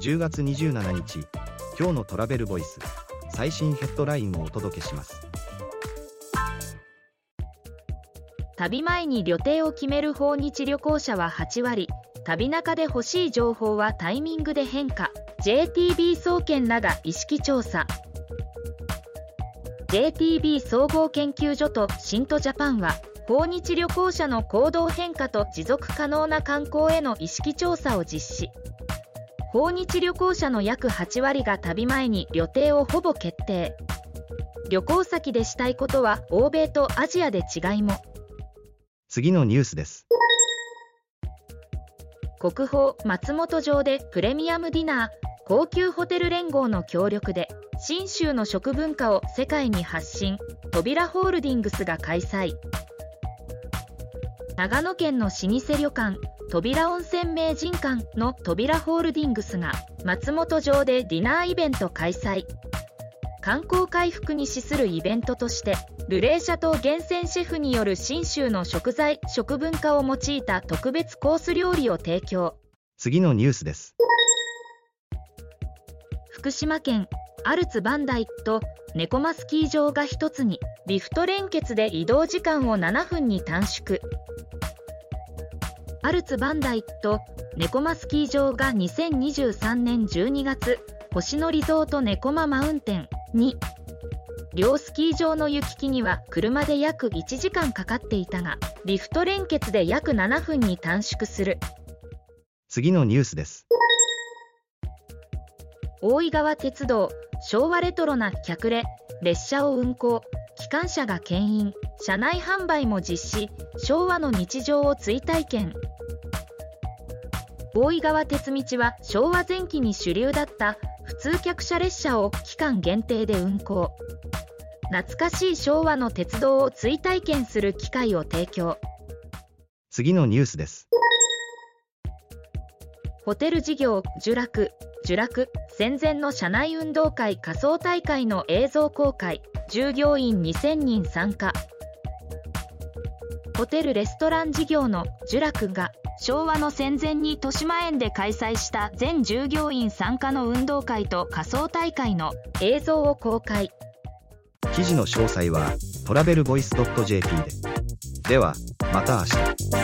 10月27日今日のトラベルボイス最新ヘッドラインをお届けします。旅前に旅程を決める訪日旅行者は8割。旅中で欲しい情報はタイミングで変化。JTB 総研らが意識調査。JTB 総合研究所とシントジャパンは訪日旅行者の行動変化と持続可能な観光への意識調査を実施。訪日旅行者の約8割が旅前に旅程をほぼ決定。旅行先でしたいことは欧米とアジアで違いも。次のニュースです。国宝松本城でプレミアムディナー高級ホテル連合の協力で信州の食文化を世界に発信。扉ホールディングスが開催。長野県の老舗旅館扉温泉名人館の扉ホールディングスが松本城でディナーイベント開催。観光回復に資するイベントとしてルレーシャ島厳選シェフによる信州の食材食文化を用いた特別コース料理を提供。次のニュースです。福島県アルツバンダイと猫マスキー場が一つにリフト連結で移動時間を7分に短縮アルツバンダイと猫マスキー場が2023年12月星野リゾート猫ママウンテンに。両スキー場の行き来には車で約1時間かかっていたがリフト連結で約7分に短縮する。次のニュースです。大井川鉄道昭和レトロな客列列車を運行。機関車が牽引車内販売も実施昭和の日常を追体験。大井川鉄道は昭和前期に主流だった普通客車列車を期間限定で運行。懐かしい昭和の鉄道を追体験する機会を提供。次のニュースです。ホテル事業呪落呪落戦前の社内運動会仮装大会の映像公開従業員2000人参加。ホテルレストラン事業の呪落が昭和の戦前に豊島園で開催した全従業員参加の運動会と仮装大会の映像を公開。記事の詳細はトラベルボイス .jp で。ではまた明日。